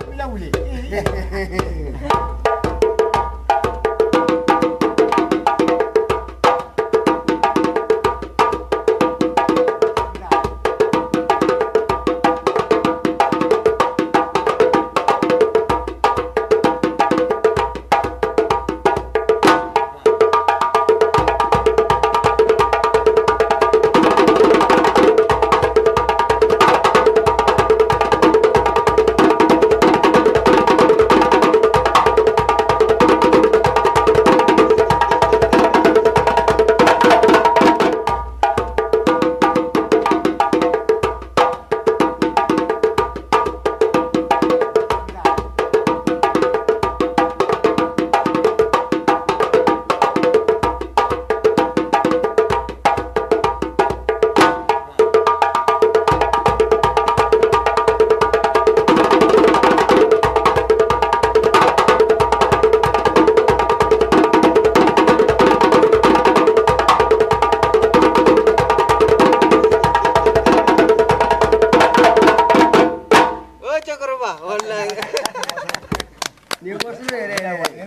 ملولي bilang boleh.